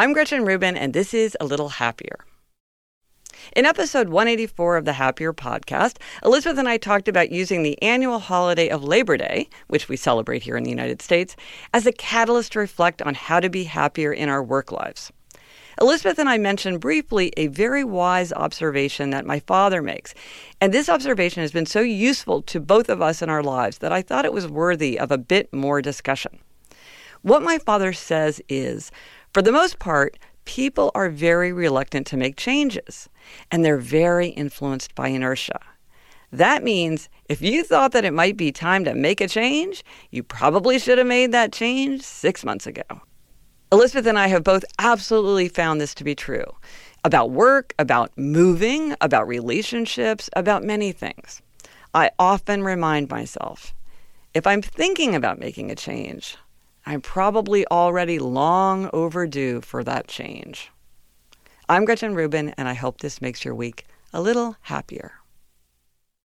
I'm Gretchen Rubin, and this is A Little Happier. In episode 184 of the Happier podcast, Elizabeth and I talked about using the annual holiday of Labor Day, which we celebrate here in the United States, as a catalyst to reflect on how to be happier in our work lives. Elizabeth and I mentioned briefly a very wise observation that my father makes. And this observation has been so useful to both of us in our lives that I thought it was worthy of a bit more discussion. What my father says is, for the most part, people are very reluctant to make changes, and they're very influenced by inertia. That means if you thought that it might be time to make a change, you probably should have made that change six months ago. Elizabeth and I have both absolutely found this to be true about work, about moving, about relationships, about many things. I often remind myself if I'm thinking about making a change, I'm probably already long overdue for that change. I'm Gretchen Rubin, and I hope this makes your week a little happier.